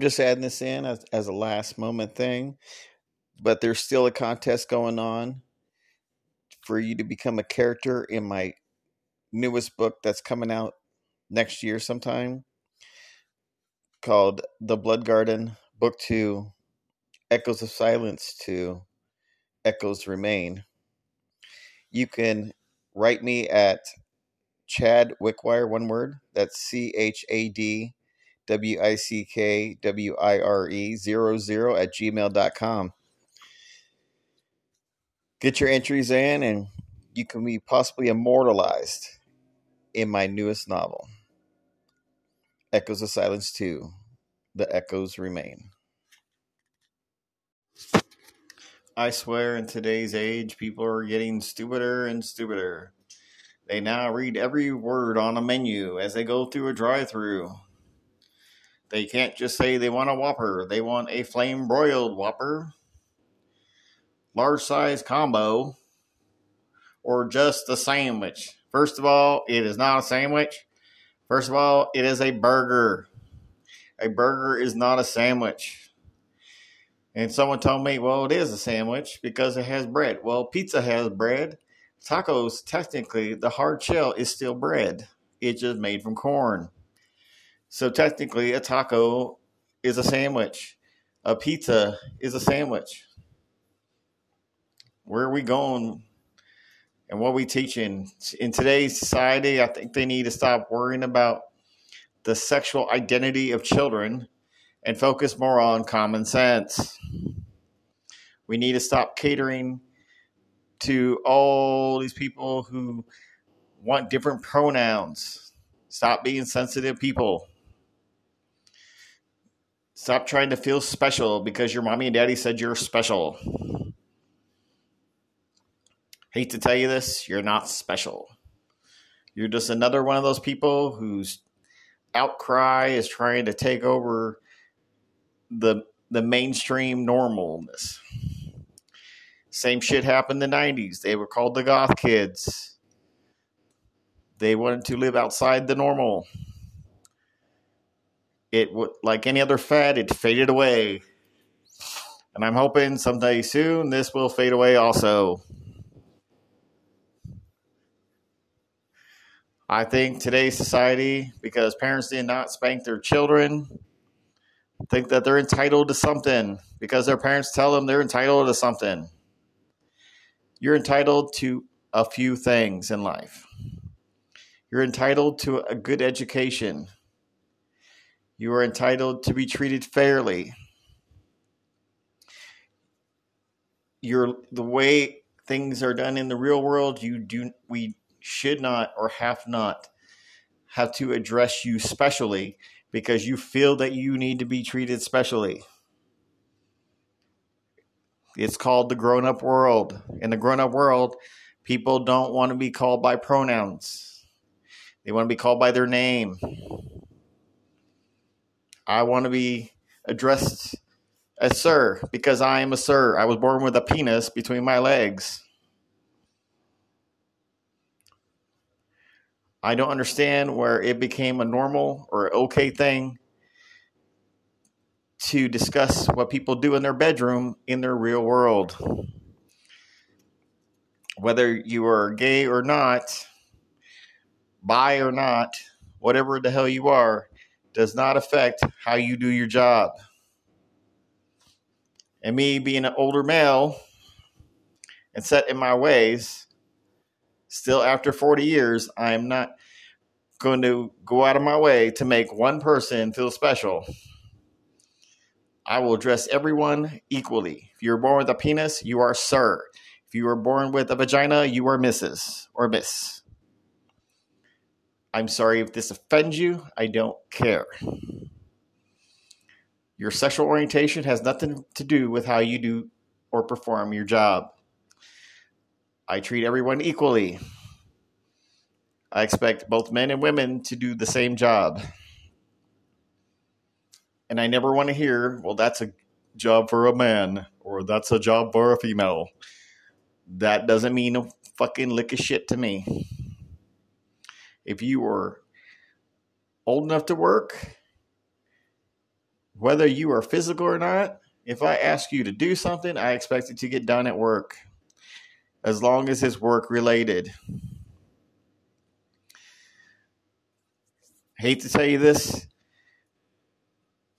I'm just adding this in as, as a last moment thing, but there's still a contest going on for you to become a character in my newest book that's coming out next year sometime called The Blood Garden, Book Two Echoes of Silence to Echoes Remain. You can write me at Chad Wickwire, one word. That's C H A D W I C K W I R E 00 at gmail.com. Get your entries in, and you can be possibly immortalized in my newest novel, Echoes of Silence 2 The Echoes Remain. I swear, in today's age, people are getting stupider and stupider. They now read every word on a menu as they go through a drive through. They can't just say they want a Whopper, they want a flame broiled Whopper, large size combo, or just a sandwich. First of all, it is not a sandwich. First of all, it is a burger. A burger is not a sandwich. And someone told me, well, it is a sandwich because it has bread. Well, pizza has bread. Tacos, technically, the hard shell is still bread. It's just made from corn. So technically, a taco is a sandwich. A pizza is a sandwich. Where are we going and what are we teaching? In today's society, I think they need to stop worrying about the sexual identity of children and focus more on common sense. We need to stop catering to all these people who want different pronouns. Stop being sensitive people. Stop trying to feel special because your mommy and daddy said you're special. Hate to tell you this, you're not special. You're just another one of those people whose outcry is trying to take over the the mainstream normalness. Same shit happened in the 90s. They were called the goth kids. They wanted to live outside the normal. It would like any other fad, it faded away. And I'm hoping someday soon this will fade away also. I think today's society, because parents did not spank their children, think that they're entitled to something because their parents tell them they're entitled to something. You're entitled to a few things in life. You're entitled to a good education. You are entitled to be treated fairly. You're the way things are done in the real world, you do we should not or have not have to address you specially because you feel that you need to be treated specially. It's called the grown up world. In the grown up world, people don't want to be called by pronouns, they want to be called by their name. I want to be addressed as sir because I am a sir. I was born with a penis between my legs. I don't understand where it became a normal or okay thing to discuss what people do in their bedroom in their real world. Whether you are gay or not, bi or not, whatever the hell you are, does not affect how you do your job. And me being an older male and set in my ways, still after 40 years, I am not going to go out of my way to make one person feel special. I will address everyone equally. If you're born with a penis, you are sir. If you were born with a vagina, you are Mrs. or Miss. I'm sorry if this offends you. I don't care. Your sexual orientation has nothing to do with how you do or perform your job. I treat everyone equally. I expect both men and women to do the same job. And I never want to hear, well, that's a job for a man or that's a job for a female. That doesn't mean a fucking lick of shit to me. If you are old enough to work, Whether you are physical or not, if I ask you to do something, I expect it to get done at work, as long as it's work related. Hate to tell you this,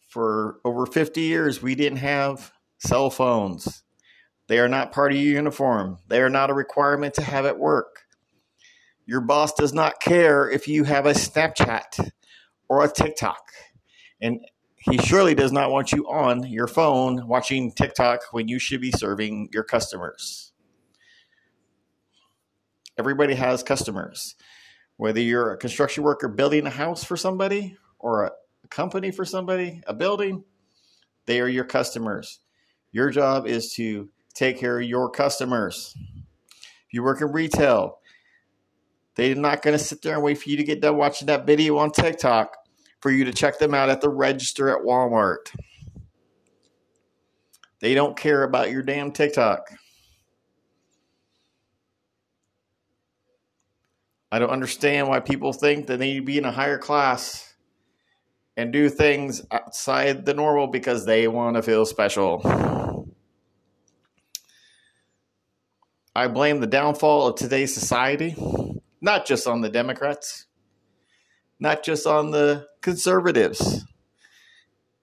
for over 50 years, we didn't have cell phones. They are not part of your uniform. They are not a requirement to have at work. Your boss does not care if you have a Snapchat or a TikTok. And he surely does not want you on your phone watching TikTok when you should be serving your customers. Everybody has customers. Whether you're a construction worker building a house for somebody or a company for somebody, a building, they are your customers. Your job is to take care of your customers. If you work in retail, they're not going to sit there and wait for you to get done watching that video on TikTok for you to check them out at the register at Walmart. They don't care about your damn TikTok. I don't understand why people think that they need to be in a higher class and do things outside the normal because they want to feel special. I blame the downfall of today's society, not just on the Democrats, not just on the conservatives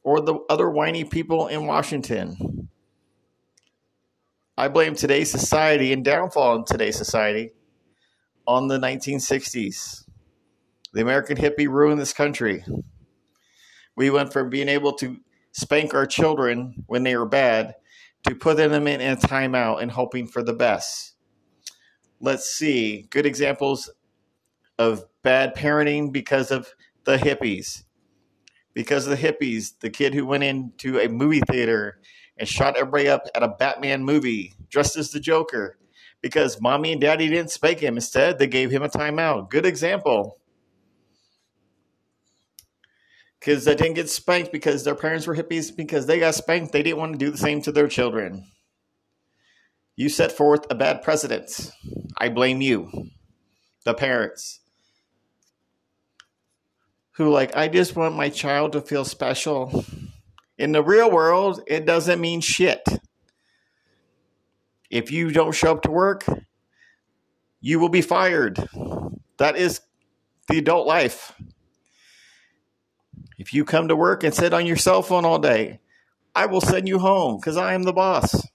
or the other whiny people in Washington. I blame today's society and downfall in today's society on the 1960s. The American hippie ruined this country. We went from being able to spank our children when they were bad to putting them in a timeout and hoping for the best. Let's see good examples of bad parenting because of the hippies. Because of the hippies, the kid who went into a movie theater and shot everybody up at a Batman movie dressed as the Joker because mommy and daddy didn't spank him. Instead, they gave him a timeout. Good example kids that didn't get spanked because their parents were hippies because they got spanked they didn't want to do the same to their children you set forth a bad precedent. I blame you. The parents. Who like i just want my child to feel special. In the real world it doesn't mean shit. If you don't show up to work you will be fired. That is the adult life. If you come to work and sit on your cell phone all day, I will send you home because I am the boss.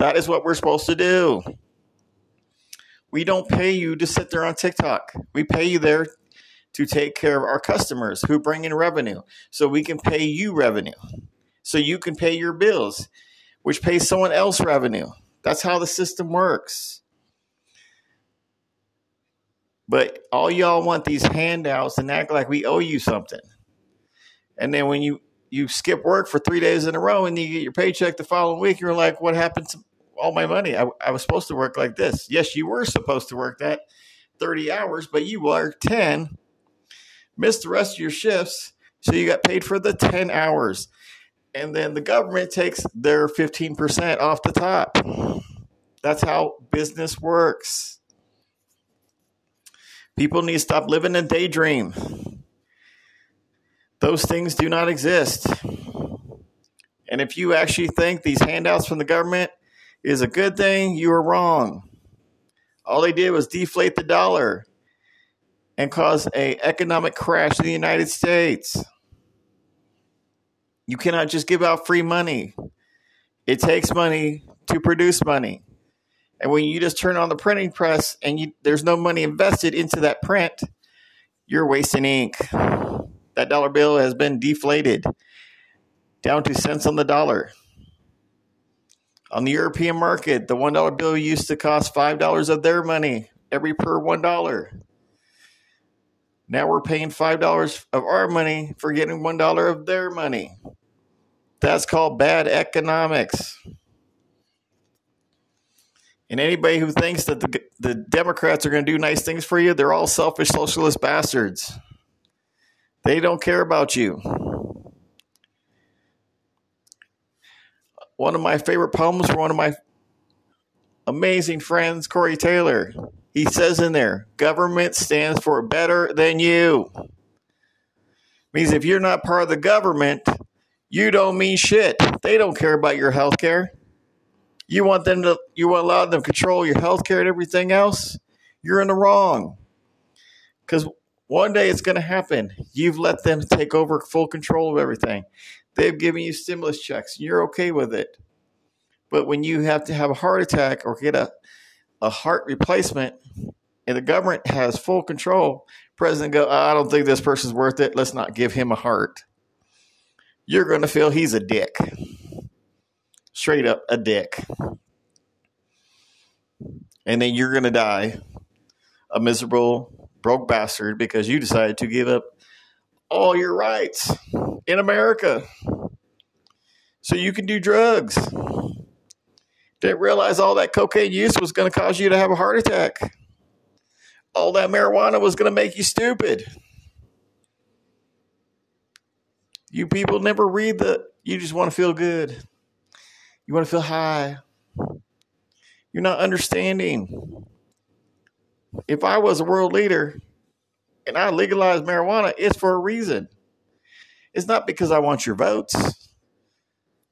That is what we're supposed to do. We don't pay you to sit there on TikTok. We pay you there to take care of our customers who bring in revenue so we can pay you revenue so you can pay your bills, which pays someone else revenue. That's how the system works. But all y'all want these handouts and act like we owe you something. And then when you you skip work for three days in a row and you get your paycheck the following week, you're like, what happened to all my money? I, I was supposed to work like this. Yes, you were supposed to work that 30 hours, but you worked 10, missed the rest of your shifts. So you got paid for the 10 hours. And then the government takes their 15% off the top. That's how business works. People need to stop living a daydream. Those things do not exist. And if you actually think these handouts from the government is a good thing, you are wrong. All they did was deflate the dollar and cause a economic crash in the United States. You cannot just give out free money. It takes money to produce money. And when you just turn on the printing press and you, there's no money invested into that print, you're wasting ink. That dollar bill has been deflated down to cents on the dollar. On the European market, the $1 bill used to cost $5 of their money every per $1. Now we're paying $5 of our money for getting $1 of their money. That's called bad economics. And anybody who thinks that the, the Democrats are going to do nice things for you, they're all selfish socialist bastards. They don't care about you. One of my favorite poems from one of my amazing friends, Corey Taylor. He says in there, government stands for better than you. Means if you're not part of the government, You don't mean shit. They don't care about your health care. You want them to you want to allow them to control your health care and everything else? You're in the wrong. Because one day it's going to happen. You've let them take over full control of everything. They've given you stimulus checks. And You're okay with it. But when you have to have a heart attack or get a, a heart replacement and the government has full control, president go, I don't think this person's worth it. Let's not give him a heart. You're going to feel he's a dick. Straight up a dick. And then you're going to die a miserable broke bastard because you decided to give up all your rights in America so you can do drugs. Didn't realize all that cocaine use was going to cause you to have a heart attack. All that marijuana was going to make you stupid. You people never read the, you just want to feel good. You want to feel high. You're not understanding if I was a world leader and I legalize marijuana, it's for a reason. It's not because I want your votes.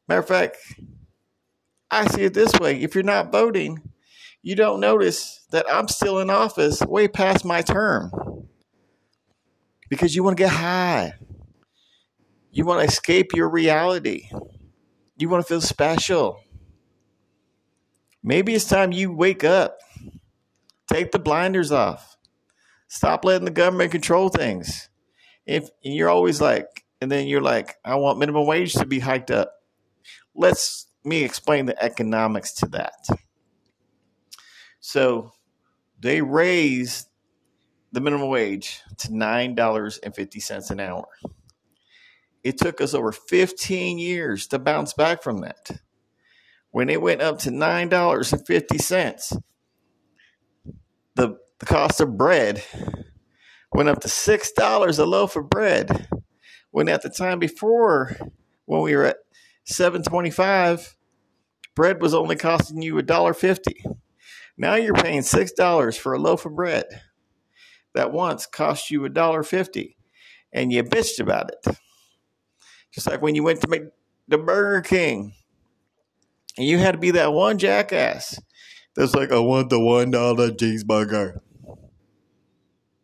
Matter of fact, I see it this way if you're not voting, you don't notice that I'm still in office way past my term because you want to get high. You want to escape your reality. You want to feel special. Maybe it's time you wake up Take the blinders off. Stop letting the government control things. If you're always like, and then you're like, I want minimum wage to be hiked up. Let's me explain the economics to that. So they raised the minimum wage to $9.50 an hour. It took us over 15 years to bounce back from that. When it went up to $9.50, the, the cost of bread went up to six dollars a loaf of bread. When at the time before, when we were at seven twenty five, bread was only costing you a dollar fifty. Now you're paying six dollars for a loaf of bread that once cost you a dollar fifty, and you bitched about it. Just like when you went to make the Burger King, and you had to be that one jackass that's like, I want the one dollar cheeseburger,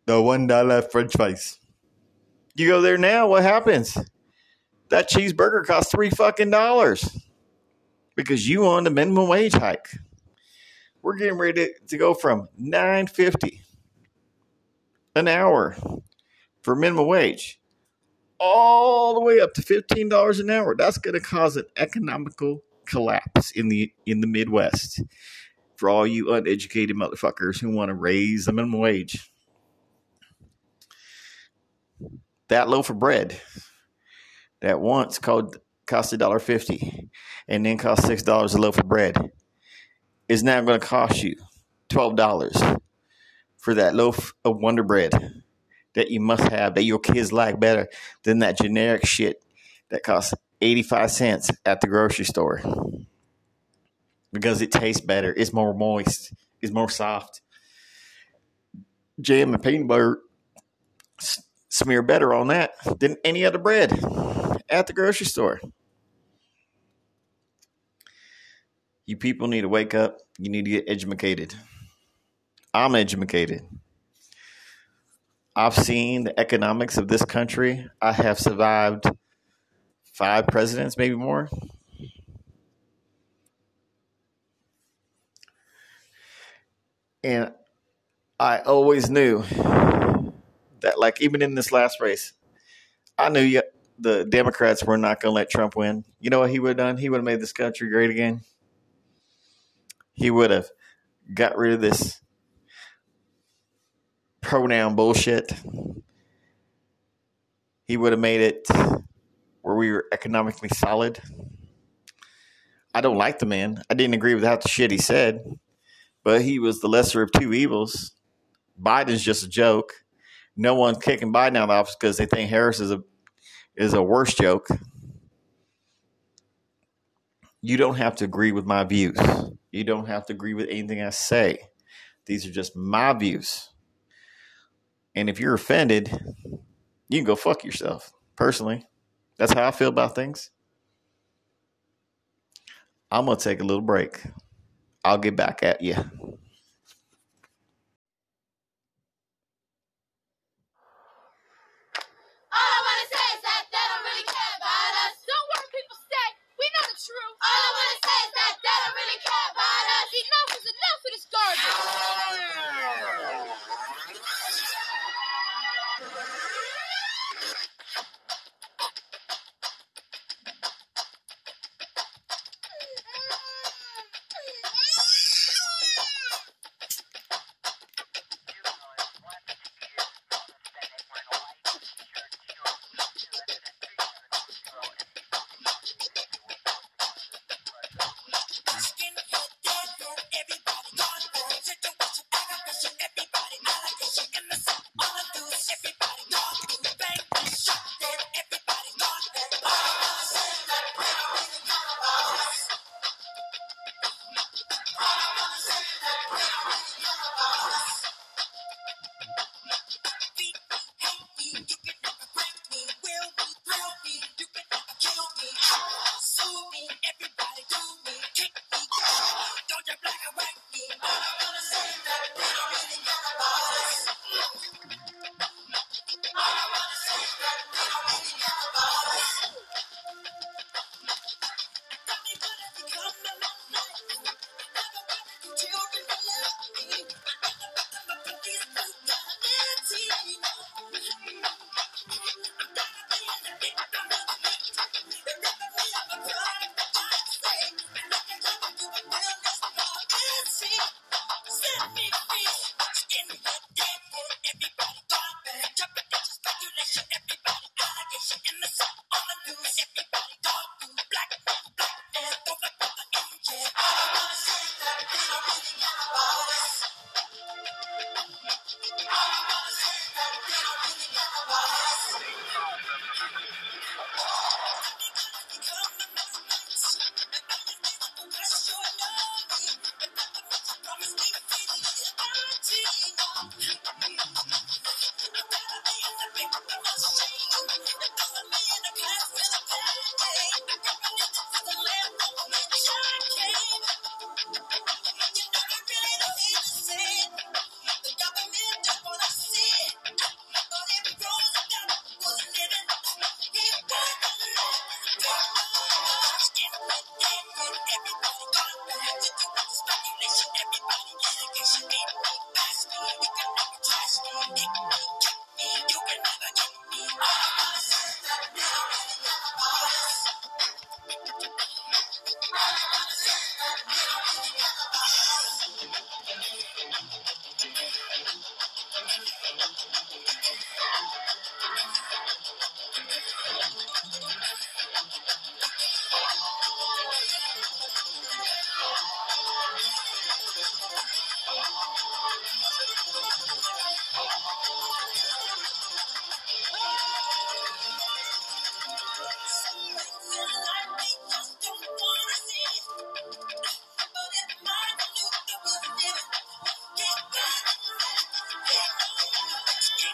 the one dollar French fries. You go there now, what happens? That cheeseburger costs three fucking dollars because you want a minimum wage hike. We're getting ready to, to go from nine fifty an hour for minimum wage all the way up to fifteen dollars an hour. That's going to cause an economical collapse in the in the Midwest for all you uneducated motherfuckers who want to raise the minimum wage. That loaf of bread that once called cost a dollar fifty and then cost six dollars a loaf of bread is now going to cost you twelve dollars for that loaf of Wonder Bread that you must have that your kids like better than that generic shit that costs eighty five cents at the grocery store because it tastes better. It's more moist. It's more soft. Jam and peanut butter smear better on that than any other bread at the grocery store. You people need to wake up. You need to get educated. I'm educated. I've seen the economics of this country. I have survived five presidents, maybe more. And I always knew that, like, even in this last race, I knew the Democrats were not going to let Trump win. You know what he would have done? He would have made this country great again. He would have got rid of this pronoun bullshit. He would have made it where we were economically solid. I don't like the man. I didn't agree with half the shit he said but he was the lesser of two evils. Biden's just a joke. No one's kicking Biden out of office because they think Harris is a is a worse joke. You don't have to agree with my views. You don't have to agree with anything I say. These are just my views. And if you're offended, you can go fuck yourself. Personally, that's how I feel about things. I'm going to take a little break. I'll get back at you.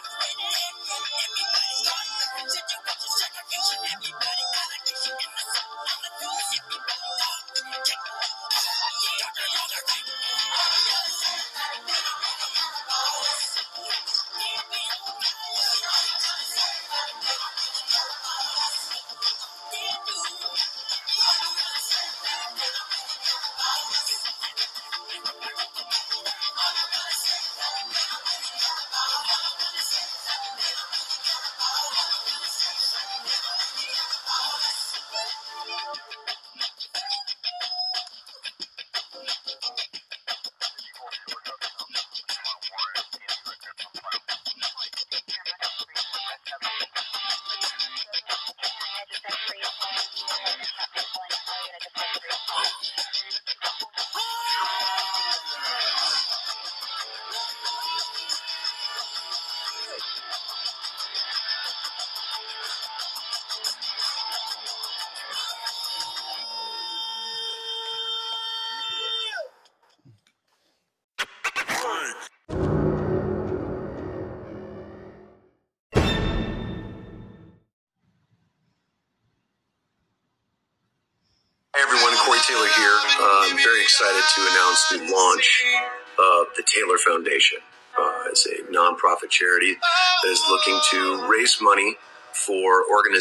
Thank you.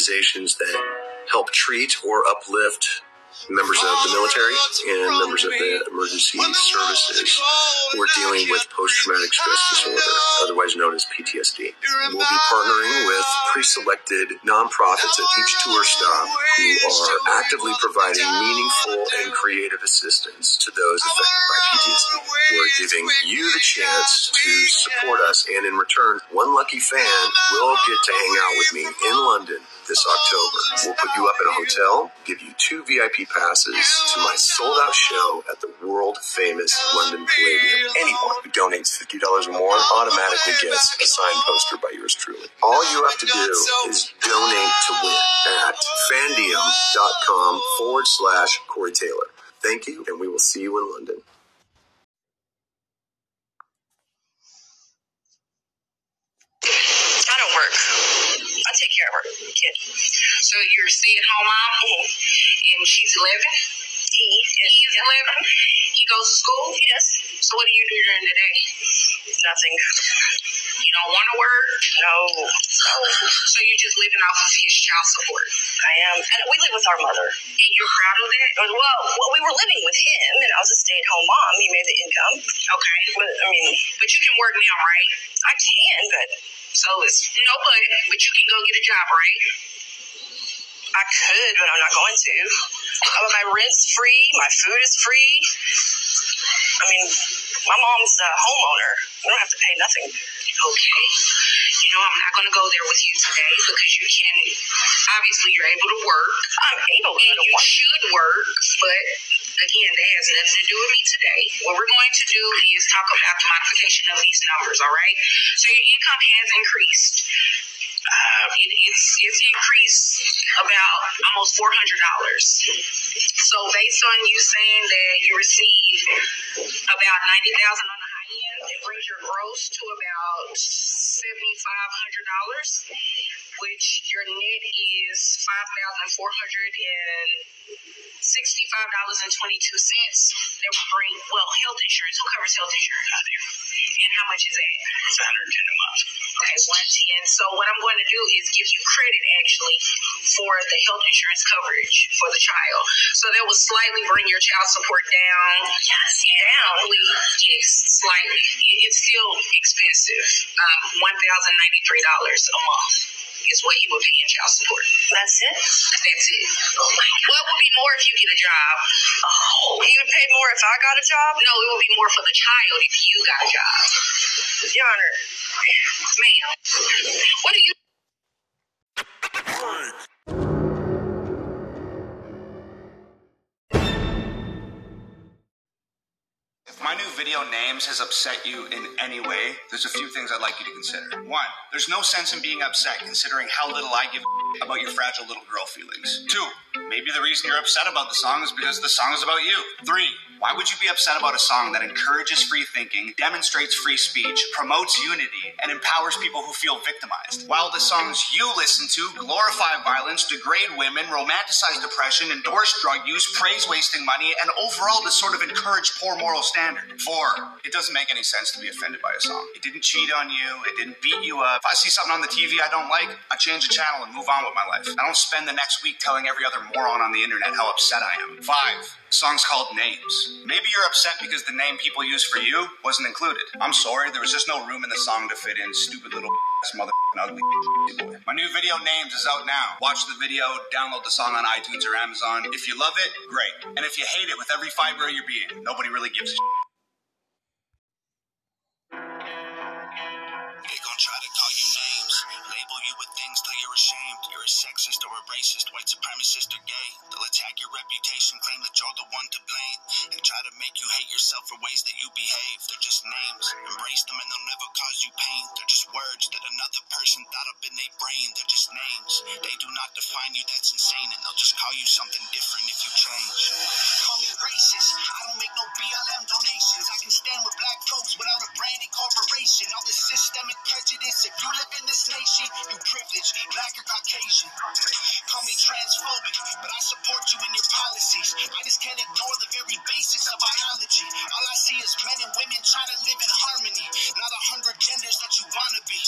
Organizations that help treat or uplift members of the military and members of the emergency services who are dealing with post-traumatic stress disorder, otherwise known as PTSD. We'll be partnering with pre-selected nonprofits at each tour stop who are actively providing meaningful and creative assistance to those affected by PTSD. We're giving you the chance to support us, and in return, one lucky fan will get to hang out with me in London this October. We'll put you up in a hotel, give you two VIP passes to my sold out show at the world famous London Palladium. Anyone who donates $50 or more automatically gets a signed poster by yours truly. All you have to do is donate to win at fandiem.com forward slash Corey Taylor. Thank you, and we will see you in London. I don't work. I take care of her kid. So you're a stay-at-home mom, mm-hmm. and she's 11. He is He's 11. He goes to school. Yes. So what do you do during the day? Nothing. You don't want to work. No. No. So you're just living off of his child support. I am. And we live with our mother. And you're proud of that? Well, well, we were living with him, and I was a stay-at-home mom. He made the income. Okay. But I mean, But you can work now, right? I can, but So it's no but, but you can go get a job, right? I could, but I'm not going to. Uh, but my rent's free. My food is free. I mean, my mom's a homeowner. We don't have to pay nothing. Okay. You know, I'm not going to go there with you today because you can, obviously, you're able to work. I'm able to And to you work. should work, but again, that has nothing to do with me today. What we're going to do is talk about the modification of these numbers, all right? So your income has increased. Uh, it, it's it's increased about almost four hundred dollars. So based on you saying that you receive about ninety thousand on the high end, it brings your gross to about seventy five hundred dollars, which your net is five thousand four hundred and sixty five dollars and twenty two cents. That will bring well health insurance. Who covers health insurance out there? And how much is that? It's 110 a month. Okay, one ten. So what I'm going to do is give you credit actually for the health insurance coverage for the child. So that will slightly bring your child support down. Yes, down. yes, slightly. It's still expensive. Um, one thousand ninety three dollars a month is what you would pay in child support. That's it. That's it. What would be more if you get a job? Oh, he would pay more if I got a job? No, it would be more for the child if you got a job. Your Honor, Ma'am, what do you If video names has upset you in any way, there's a few things I'd like you to consider. One, there's no sense in being upset considering how little I give about your fragile little girl feelings. Two, maybe the reason you're upset about the song is because the song is about you. Three, why would you be upset about a song that encourages free thinking, demonstrates free speech, promotes unity, and empowers people who feel victimized? While the songs you listen to glorify violence, degrade women, romanticize depression, endorse drug use, praise wasting money, and overall to sort of encourage poor moral standard. It doesn't make any sense to be offended by a song. It didn't cheat on you, it didn't beat you up. If I see something on the TV I don't like, I change the channel and move on with my life. I don't spend the next week telling every other moron on the internet how upset I am. Five, the song's called Names. Maybe you're upset because the name people use for you wasn't included. I'm sorry, there was just no room in the song to fit in stupid little ass mother ugly boy. My new video Names is out now. Watch the video, download the song on iTunes or Amazon. If you love it, great. And if you hate it with every fiber of your being, nobody really gives a shit. Call you names, label you with things till you're ashamed. You're a sexist or a racist, white supremacist or gay. They'll attack your reputation, claim that you're the one to blame, and try to make you hate yourself for ways that you behave. They're just names. Embrace them and they'll never cause you pain. They're just words that another person thought up in their brain. They're just names. They do not define you, that's insane, and they'll just call you something different if you change. Call me racist. I don't make no BLM donations. I can with black folks without a brandy corporation. All the systemic prejudice. If you live in this nation, you privileged, black or Caucasian. Call me transphobic, but I support you in your policies. I just can't ignore the very basics of biology. All I see is men and women trying to live in harmony, not a hundred genders that you wanna be.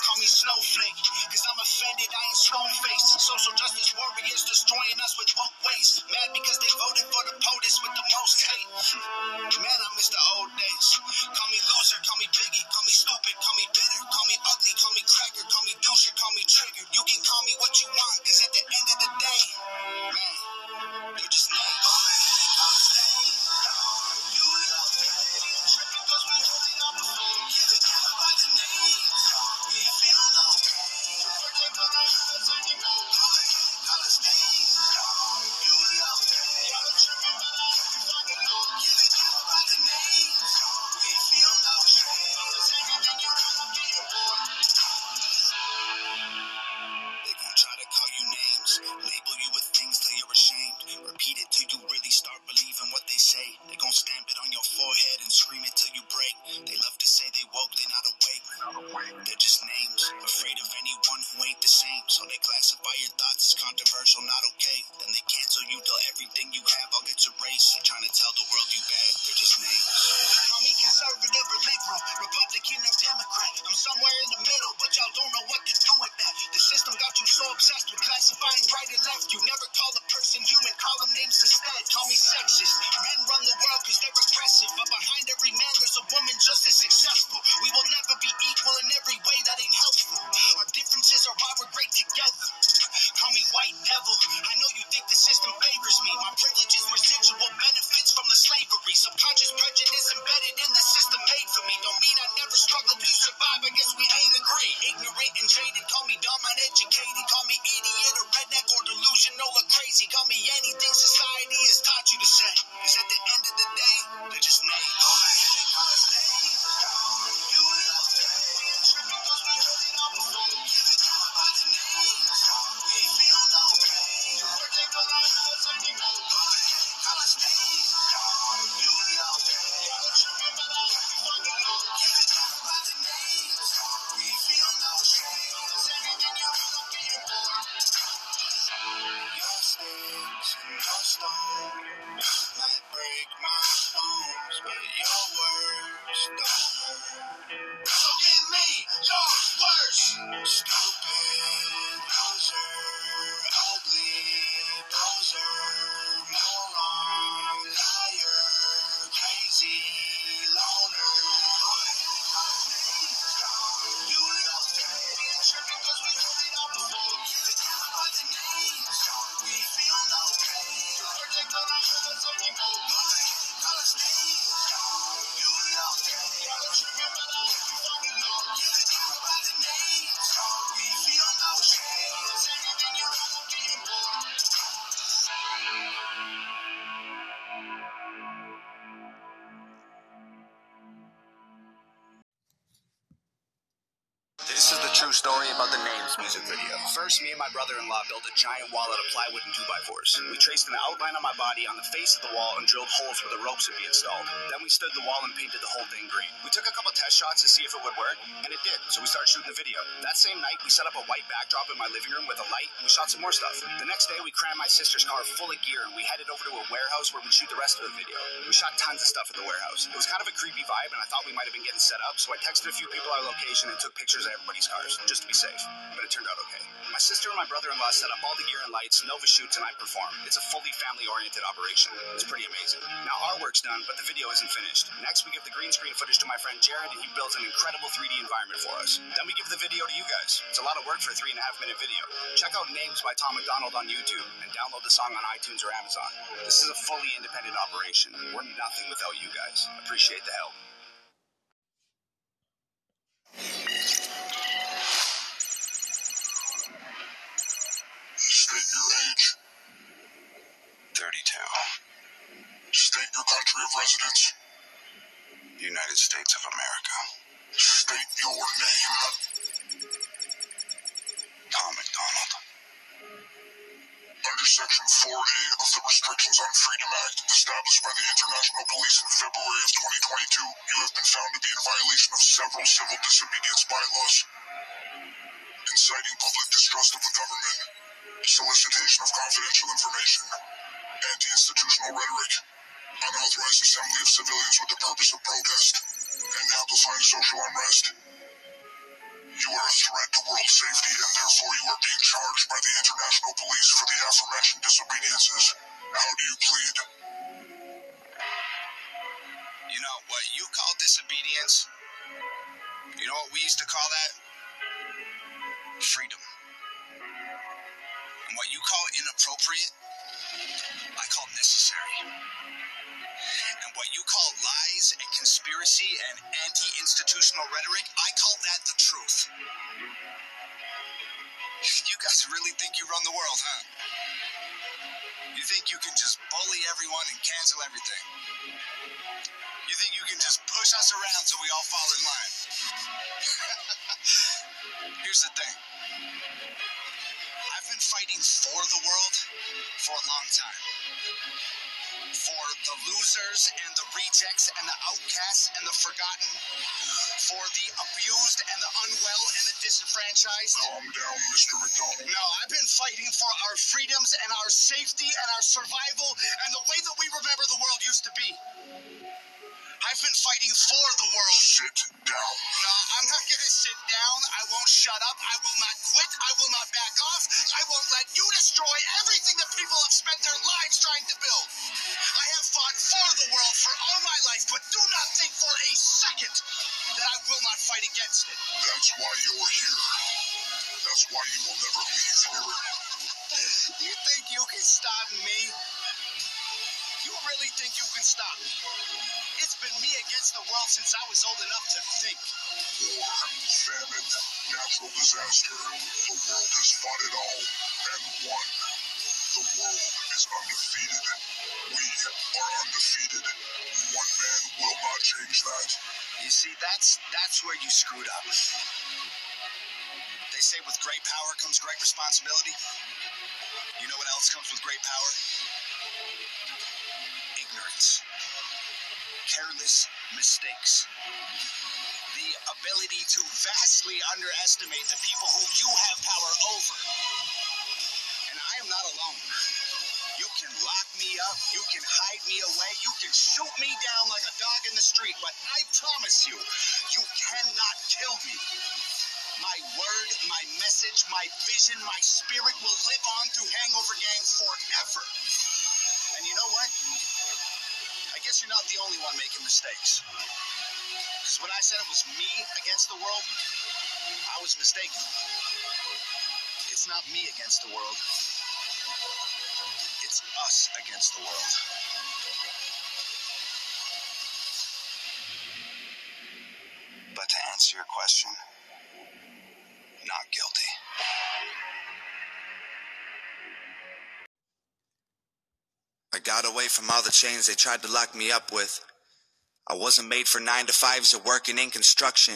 Call me snowflake, cause I'm offended, I ain't stone faced. Social justice warriors destroying us with woke waste. Mad because they voted for the POTUS with the most hate. Man, I miss the old days bitch. Call me loser, call me piggy, call me stupid, call me bitter, call me ugly, call me cracker, call me douche, call me trigger. You can call me what you want, cause at the end of the day, man, they're just names. Everything you have, I'll get erased. Trying to tell the world you bad, they're just names. Call me conservative or liberal. Story about the Music video. First, me and my brother-in-law built a giant wall out of plywood and 2x4s. We traced an outline on my body on the face of the wall and drilled holes where the ropes would be installed. Then we stood the wall and painted the whole thing green. We took a couple test shots to see if it would work, and it did, so we started shooting the video. That same night, we set up a white backdrop in my living room with a light, and we shot some more stuff. The next day, we crammed my sister's car full of gear, and we headed over to a warehouse where we'd shoot the rest of the video. We shot tons of stuff at the warehouse. It was kind of a creepy vibe, and I thought we might have been getting set up, so I texted a few people our location and took pictures of everybody's cars, just to be safe. But it turned out okay. My sister and my brother-in-law set up all the gear and lights, Nova shoots, and I perform. It's a fully family-oriented operation. It's pretty amazing. Now our work's done, but the video isn't finished. Next, we give the green screen footage to my friend Jared, and he builds an incredible 3D environment for us. Then we give the video to you guys. It's a lot of work for a three and a half minute video. Check out Names by Tom MacDonald on YouTube and download the song on iTunes or Amazon. This is a fully independent operation. We're nothing without you guys. Appreciate the help. State your country of residence. United States of America. State your name. Tom MacDonald. Under Section 4A of the Restrictions on Freedom Act, established by the International Police in February of 2022, you have been found to be in violation of several civil disobedience bylaws. Inciting public distrust of the government, solicitation of confidential information, anti-institutional rhetoric, unauthorized assembly of civilians with the purpose of protest, and amplifying social unrest. You are a threat to world safety, and therefore you are being charged by the international police for the aforementioned disobediences. How do you plead? You know what you call disobedience? You know what we used to call that? Freedom. And what you call inappropriate, I call necessary. And what you call lies and conspiracy and anti institutional rhetoric, I call that the truth. You guys really think you run the world, huh? You think you can just bully everyone and cancel everything? You think you can just push us around so we all fall in line? Here's the thing been fighting for the world for a long time. For the losers and the rejects and the outcasts and the forgotten. For the abused and the unwell and the disenfranchised. Calm down, Mr. MacDonald. No, I've been fighting for our freedoms and our safety and our survival and the way that we remember the world used to be. I've been fighting for the world. Sit down. No, I'm not gonna sit down. I won't shut up. I will not quit. I will not back off. I won't let you destroy everything that people have spent their lives trying to build. I have fought for the world for all my life, but do not think for a second that I will not fight against it. That's why you're here. That's why you will never leave here. You think you can stop me? You really think you can stop me? Been me against the world since I was old enough to think. War, famine, natural disaster. The world has fought it all and won. The world is undefeated. We are undefeated. One man will not change that. You see, that's that's where you screwed up. They say with great power comes great responsibility. You know what else comes with great power? Ignorance. Careless mistakes. The ability to vastly underestimate the people who you have power over. And I am not alone. You can lock me up, you can hide me away, you can shoot me down like a dog in the street, but I promise you, you cannot kill me. My word, my message, my vision, my spirit will live on through Hangover Gang forever. You're not the only one making mistakes. Because when I said it was me against the world, I was mistaken. It's not me against the world. It's us against the world. But to answer your question, away from all the chains they tried to lock me up with. I wasn't made for nine to fives or working in construction.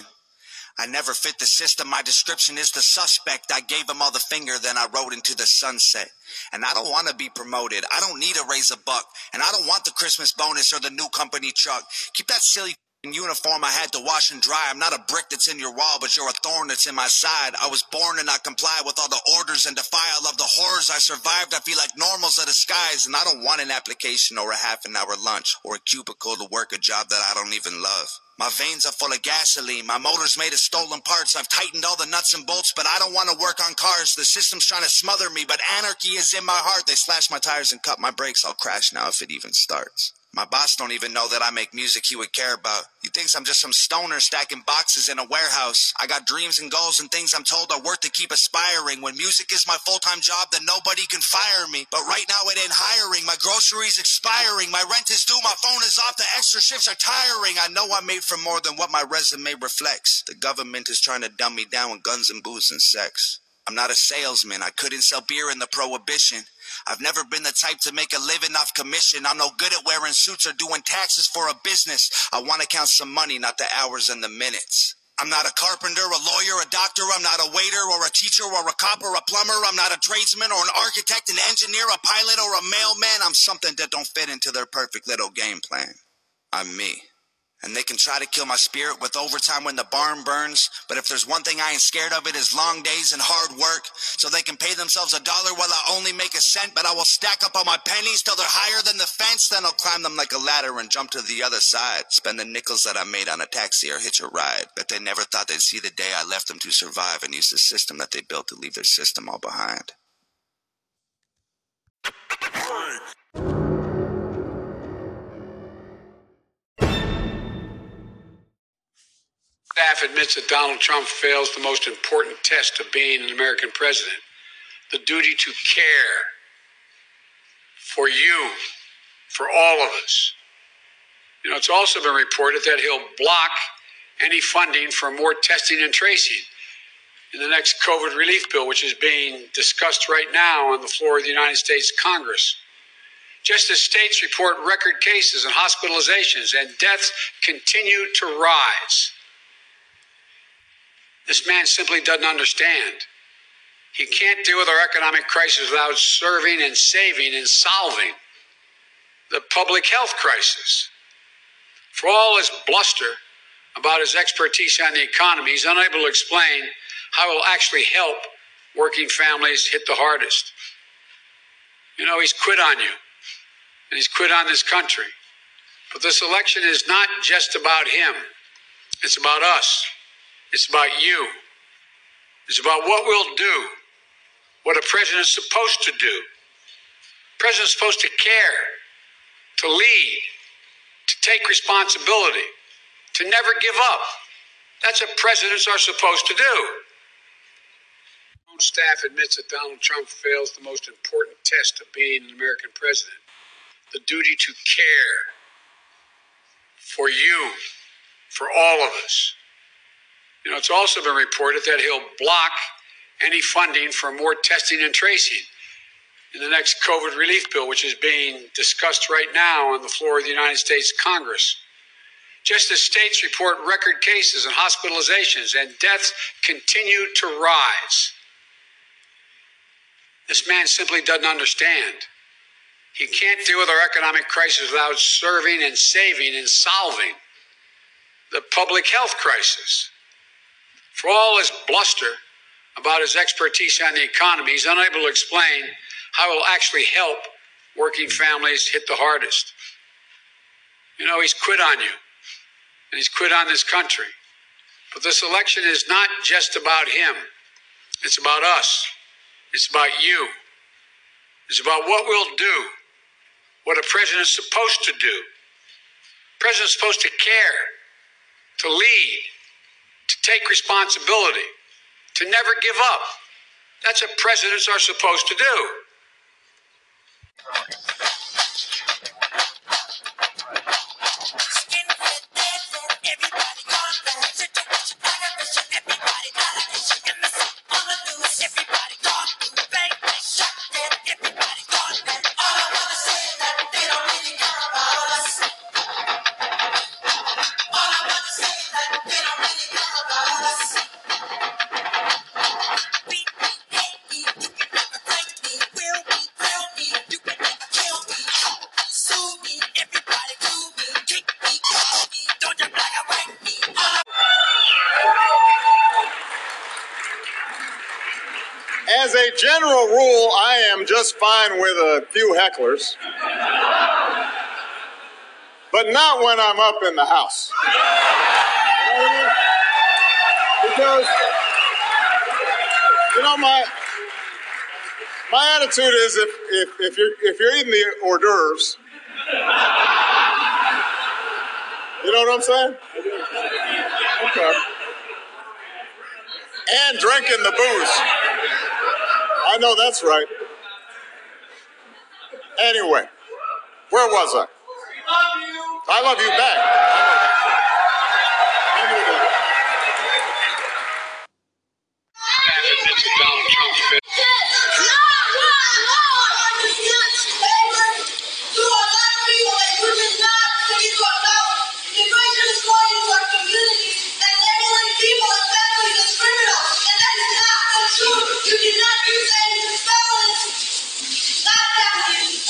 I never fit the system. My description is the suspect. I gave him all the finger, then I rode into the sunset. And I don't want to be promoted. I don't need a raise a buck. And I don't want the Christmas bonus or the new company truck. Keep that silly f***ing uniform I had to wash and dry. I'm not a brick that's in your wall, but you're a thorn that's in my side. I was born and I comply with all the orders and defy all of the horrors I survived. I feel like normal's a disguise, and I don't want an application or a half an hour lunch or a cubicle to work a job that I don't even love. My veins are full of gasoline. My motor's made of stolen parts. I've tightened all the nuts and bolts, but I don't want to work on cars. The system's trying to smother me, but anarchy is in my heart. They slash my tires and cut my brakes. I'll crash now if it even starts. My boss don't even know that I make music he would care about. He thinks I'm just some stoner stacking boxes in a warehouse. I got dreams and goals and things I'm told are worth to keep aspiring. When music is my full-time job, then nobody can fire me. But right now it ain't hiring. My groceries expiring. My rent is due. My phone is off. The extra shifts are tiring. I know I'm made for more than what my resume reflects. The government is trying to dumb me down with guns and booze and sex. I'm not a salesman. I couldn't sell beer in the prohibition. I've never been the type to make a living off commission. I'm no good at wearing suits or doing taxes for a business. I want to count some money, not the hours and the minutes. I'm not a carpenter, a lawyer, a doctor. I'm not a waiter or a teacher or a cop or a plumber. I'm not a tradesman or an architect, an engineer, a pilot or a mailman. I'm something that don't fit into their perfect little game plan. I'm me. And they can try to kill my spirit with overtime when the barn burns. But if there's one thing I ain't scared of, it is long days and hard work. So they can pay themselves a dollar while I only make a cent. But I will stack up all my pennies till they're higher than the fence. Then I'll climb them like a ladder and jump to the other side. Spend the nickels that I made on a taxi or hitch a ride. But they never thought they'd see the day I left them to survive and use the system that they built to leave their system all behind. Staff admits that Donald Trump fails the most important test of being an American president the duty to care for you, for all of us. You know, it's also been reported that he'll block any funding for more testing and tracing in the next COVID relief bill, which is being discussed right now on the floor of the United States Congress. Just as states report record cases and hospitalizations and deaths continue to rise. This man simply doesn't understand. He can't deal with our economic crisis without serving and saving and solving the public health crisis. For all his bluster about his expertise on the economy, he's unable to explain how it will actually help working families hit the hardest. You know, he's quit on you, and he's quit on this country. But this election is not just about him, it's about us. It's about you. It's about what we'll do, what a president's supposed to do. The president's supposed to care, to lead, to take responsibility, to never give up. That's what presidents are supposed to do. Staff admits that Donald Trump fails the most important test of being an American president the duty to care for you, for all of us. You know, it's also been reported that he'll block any funding for more testing and tracing in the next COVID relief bill, which is being discussed right now on the floor of the United States Congress. Just as states report record cases and hospitalizations and deaths continue to rise. This man simply doesn't understand. He can't deal with our economic crisis without serving and saving and solving the public health crisis. For all his bluster about his expertise on the economy, he's unable to explain how it will actually help working families hit the hardest. You know, he's quit on you, and he's quit on this country. But this election is not just about him, it's about us, it's about you, it's about what we'll do, what a president's supposed to do. President's supposed to care, to lead, to take responsibility, to never give up. That's what presidents are supposed to do. General rule, I am just fine with a few hecklers. But not when I'm up in the house. You know what I mean? Because, you know, my my attitude is if, if, if you're if you're eating the hors d'oeuvres, you know what I'm saying? Okay. And drinking the booze. I know that's right. Anyway, where was I? I love you back.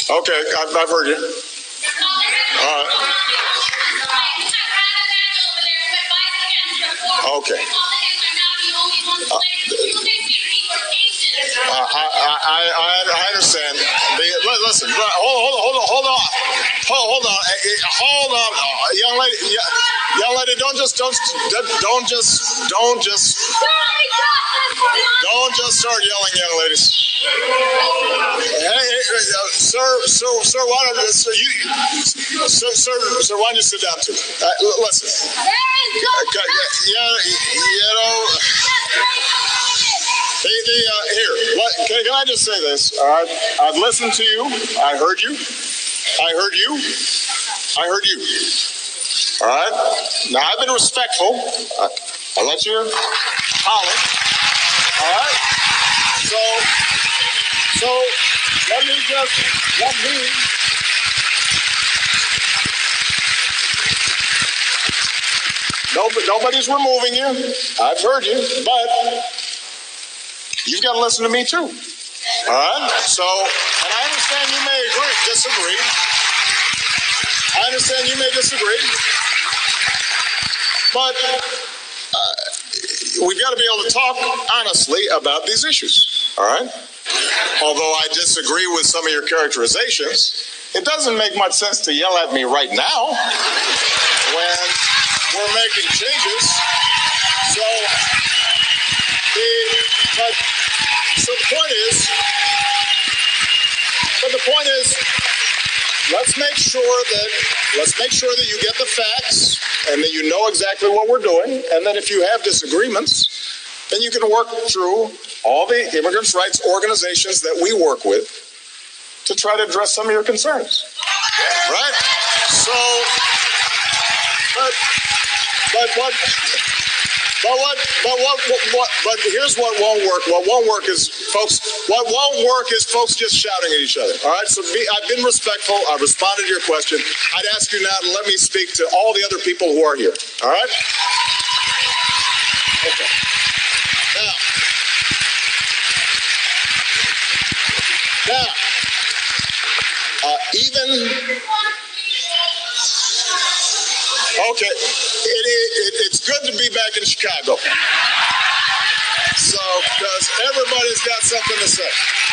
Okay, I've, I've heard you. All right. Okay. Uh, I, I, I, I understand. The, listen, but hold, hold, hold on, hold on, hold, hold on, Eh, eh, hold on, Uh, young lady, young lady, don't just, don't, don't just, don't just, don't just start yelling, young ladies. Sir, sir, sir, why don't you, sir, you, sir, sir, sir, why don't you sit down too? Uh, listen, okay, yeah, you know. The, uh, here, let, can, can I just say this? All right, I've listened to you. I heard you. I heard you. I heard you. All right. Now I've been respectful. I, I let you holler. All right. So, so let me just let me. Nobody, nobody's removing you. I've heard you, but you've got to listen to me too. All right. So, and I understand you may agree, disagree. I understand you may disagree, but uh, we've got to be able to talk honestly about these issues. All right. Although I disagree with some of your characterizations, it doesn't make much sense to yell at me right now when we're making changes. So, the, so the point is, but the point is, let's make sure that let's make sure that you get the facts and that you know exactly what we're doing, and that if you have disagreements, then you can work through all the immigrants' rights organizations that we work with to try to address some of your concerns. Right? So, but, but what, But what, but what, what, but here's what won't work. What won't work is folks, what won't work is folks just shouting at each other. All right. So be, I've been respectful. I've responded to your question. I'd ask you now to let me speak to all the other people who are here. All right. Okay. Now, now, uh, even Okay, it, it, it's good to be back in Chicago. So, because everybody's got something to say.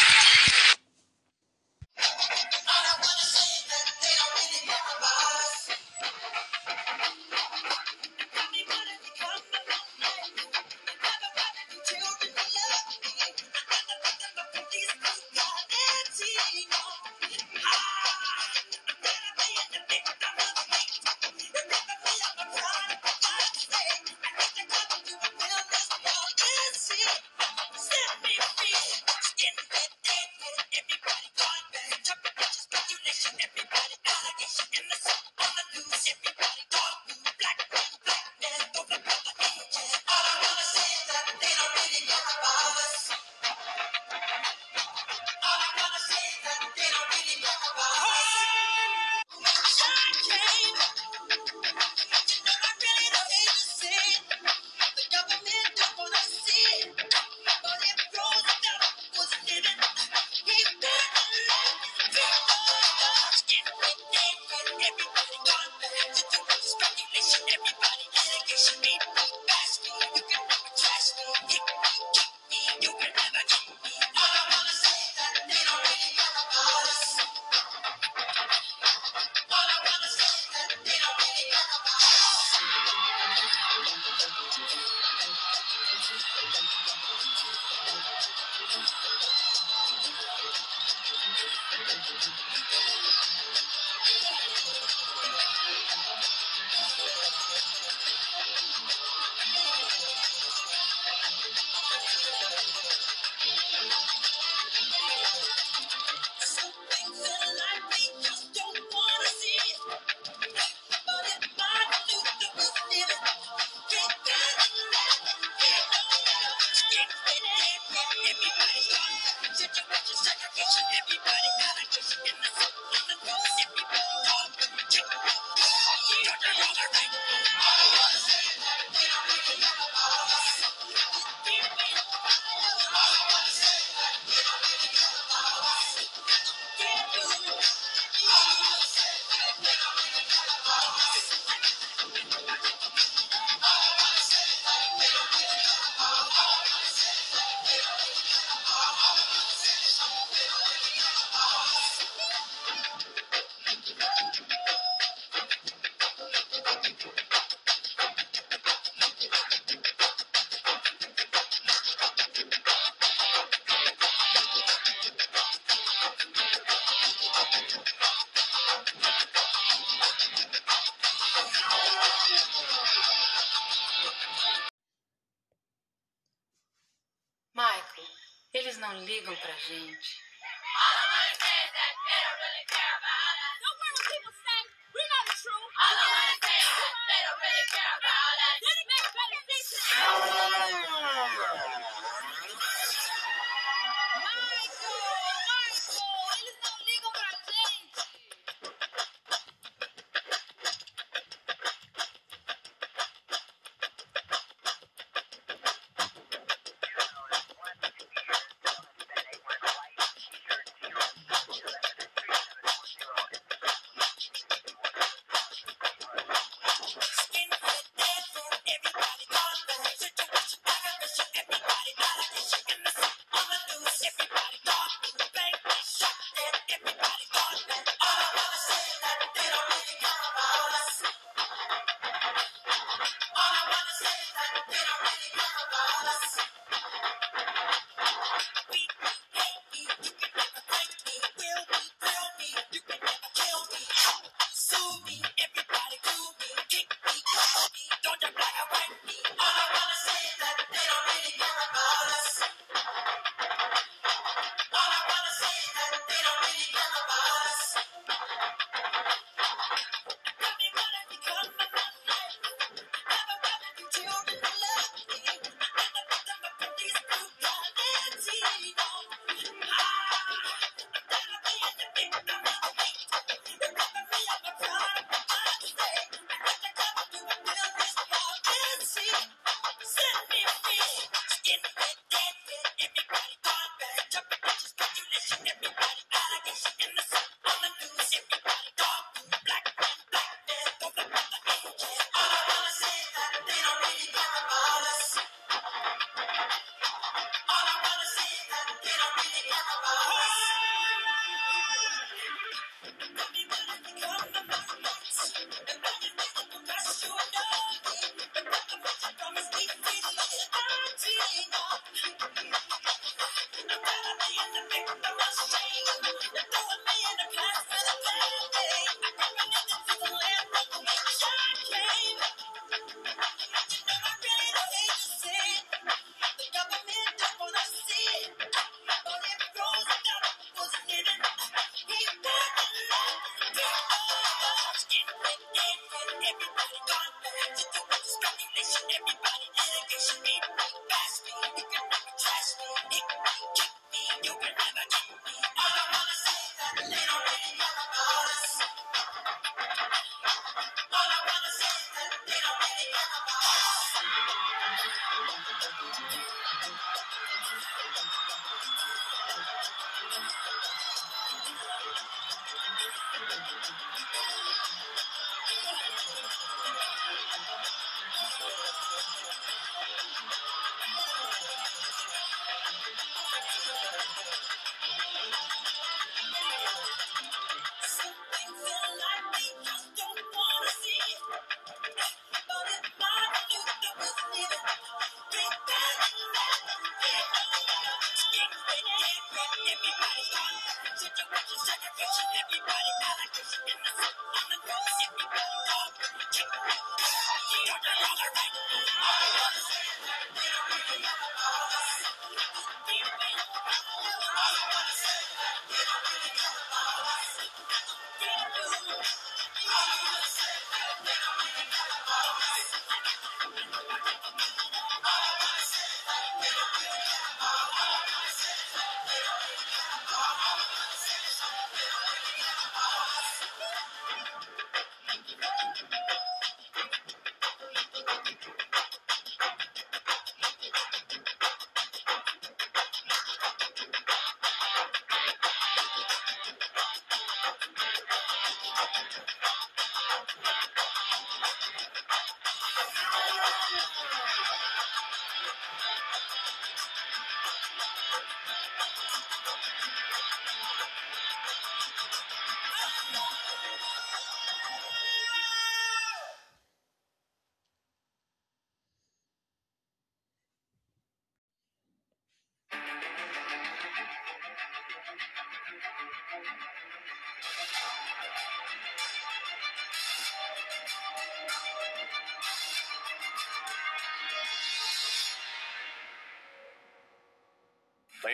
Eles não ligam pra gente.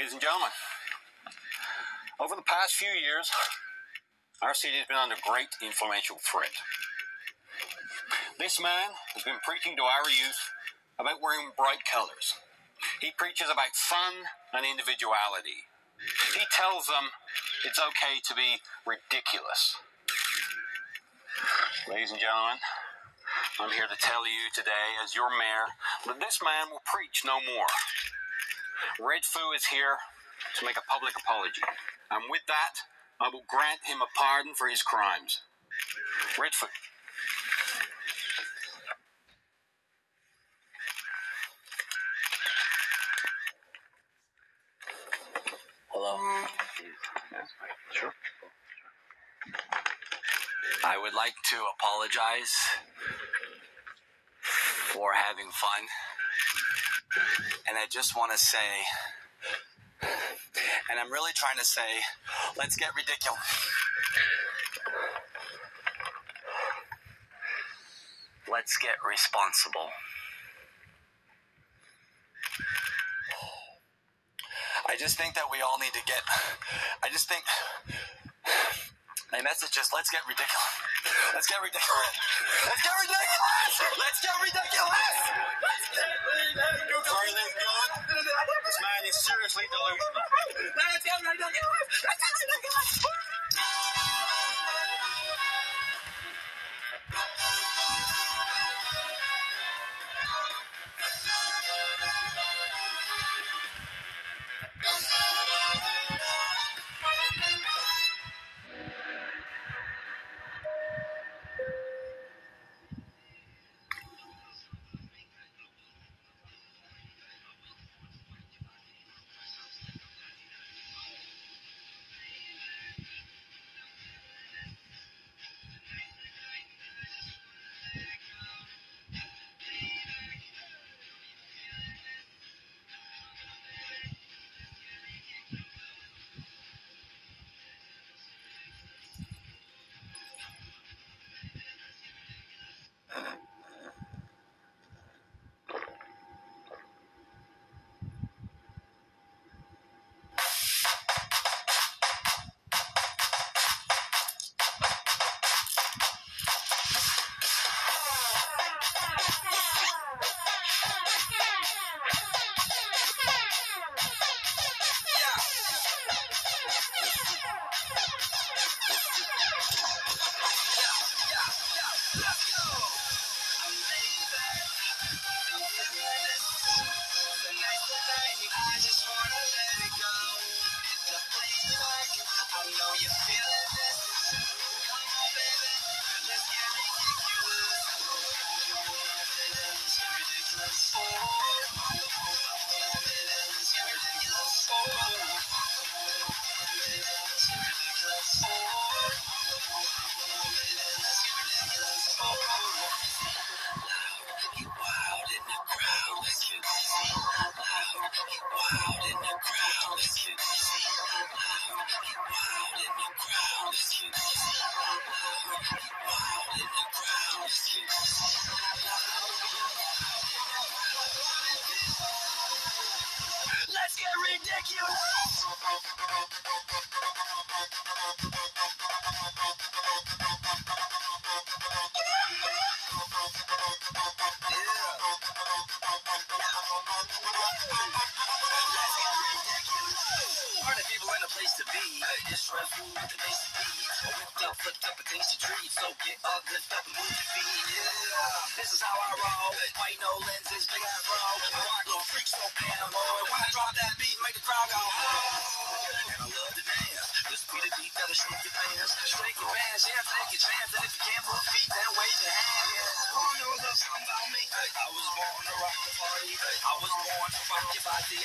Ladies and gentlemen, over the past few years, our city has been under great influential threat. This man has been preaching to our youth about wearing bright colors. He preaches about fun and individuality. He tells them it's okay to be ridiculous. Ladies and gentlemen, I'm here to tell you today, as your mayor, that this man will preach no more. Redfoo is here to make a public apology. And with that, I will grant him a pardon for his crimes. Redfoo. Hello. Sure. I would like to apologize for having fun. And I just want to say, and I'm really trying to say, let's get ridiculous. Let's get responsible. I just think that we all need to get, I just think, my message is let's get ridiculous. Let's get ridiculous. Let's get ridiculous. Let's get ridiculous. Let's get ridiculous. This man is seriously delusional.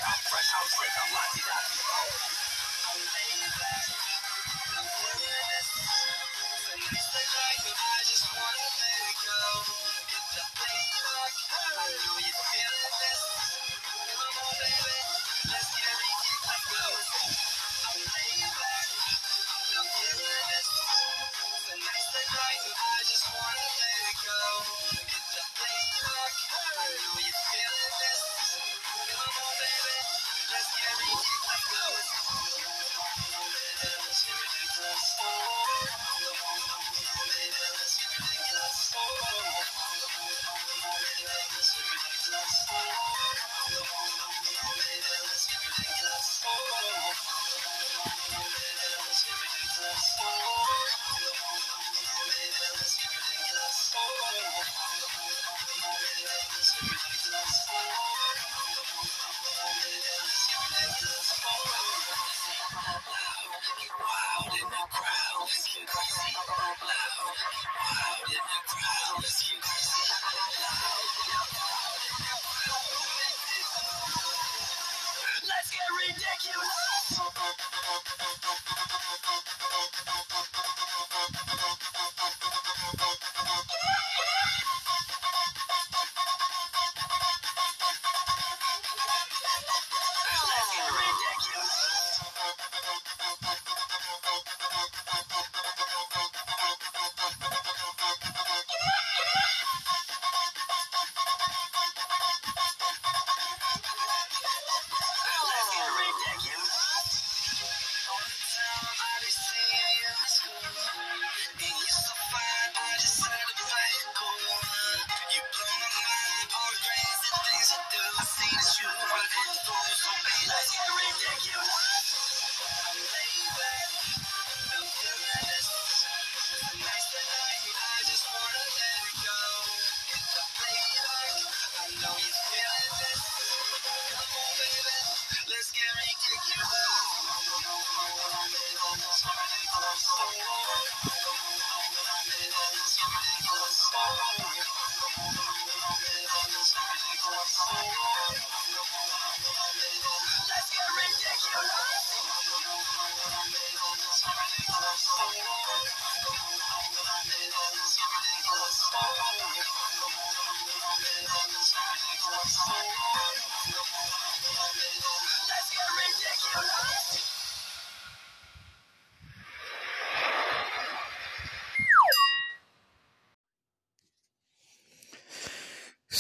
I'm fresh, I'm sick, I'm lucky,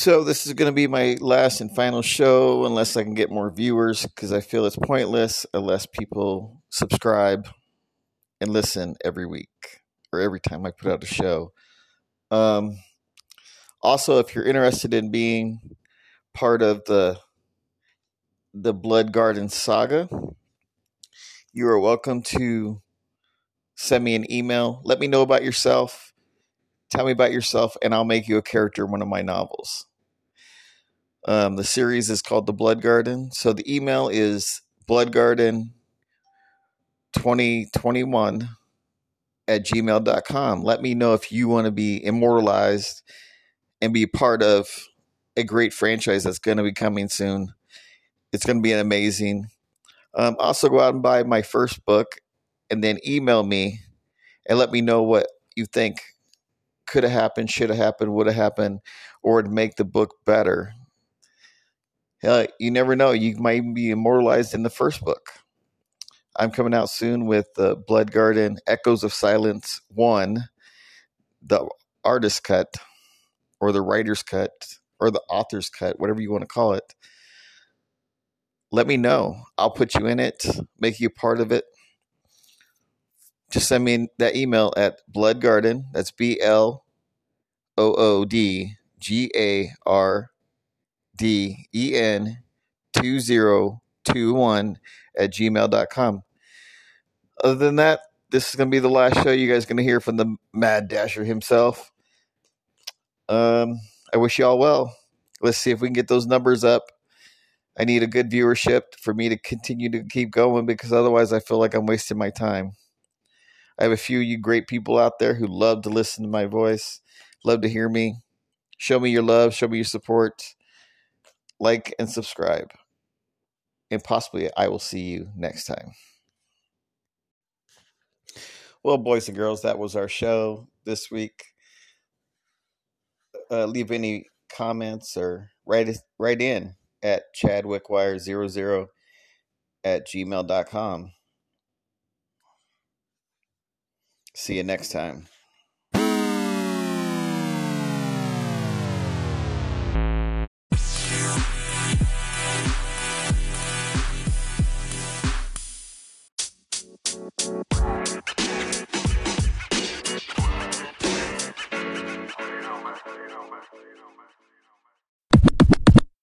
So this is going to be my last and final show, unless I can get more viewers, because I feel it's pointless unless people subscribe and listen every week or every time I put out a show. Um, also, if you're interested in being part of the the Blood Garden saga, you are welcome to send me an email. Let me know about yourself. Tell me about yourself, and I'll make you a character in one of my novels. Um, the series is called The Blood Garden. So the email is bloodgarden2021 at gmail.com. Let me know if you want to be immortalized and be part of a great franchise that's going to be coming soon. It's going to be an amazing. Um, also, go out and buy my first book and then email me and let me know what you think could have happened, should have happened, would have happened, or would make the book better. Hell, you never know. You might be immortalized in the first book. I'm coming out soon with the Blood Garden Echoes of Silence 1, the artist cut. or the writer's cut or the author's cut, whatever you want to call it, let me know. I'll put you in it, make you part of it. Just send me that email at Blood Garden. That's B L O O D G A R D E N 2021 at gmail.com. Other than that, this is going to be the last show you guys are going to hear from the Mad Dasher himself. Um, I wish you all well. Let's see if we can get those numbers up. I need a good viewership for me to continue to keep going because otherwise I feel like I'm wasting my time. I have a few of you great people out there who love to listen to my voice, love to hear me. Show me your love, show me your support. Like and subscribe. And possibly I will see you next time. Well, boys and girls, that was our show this week. Uh, leave any comments or write write in at chadwickwire00 at gmail.com. See you next time.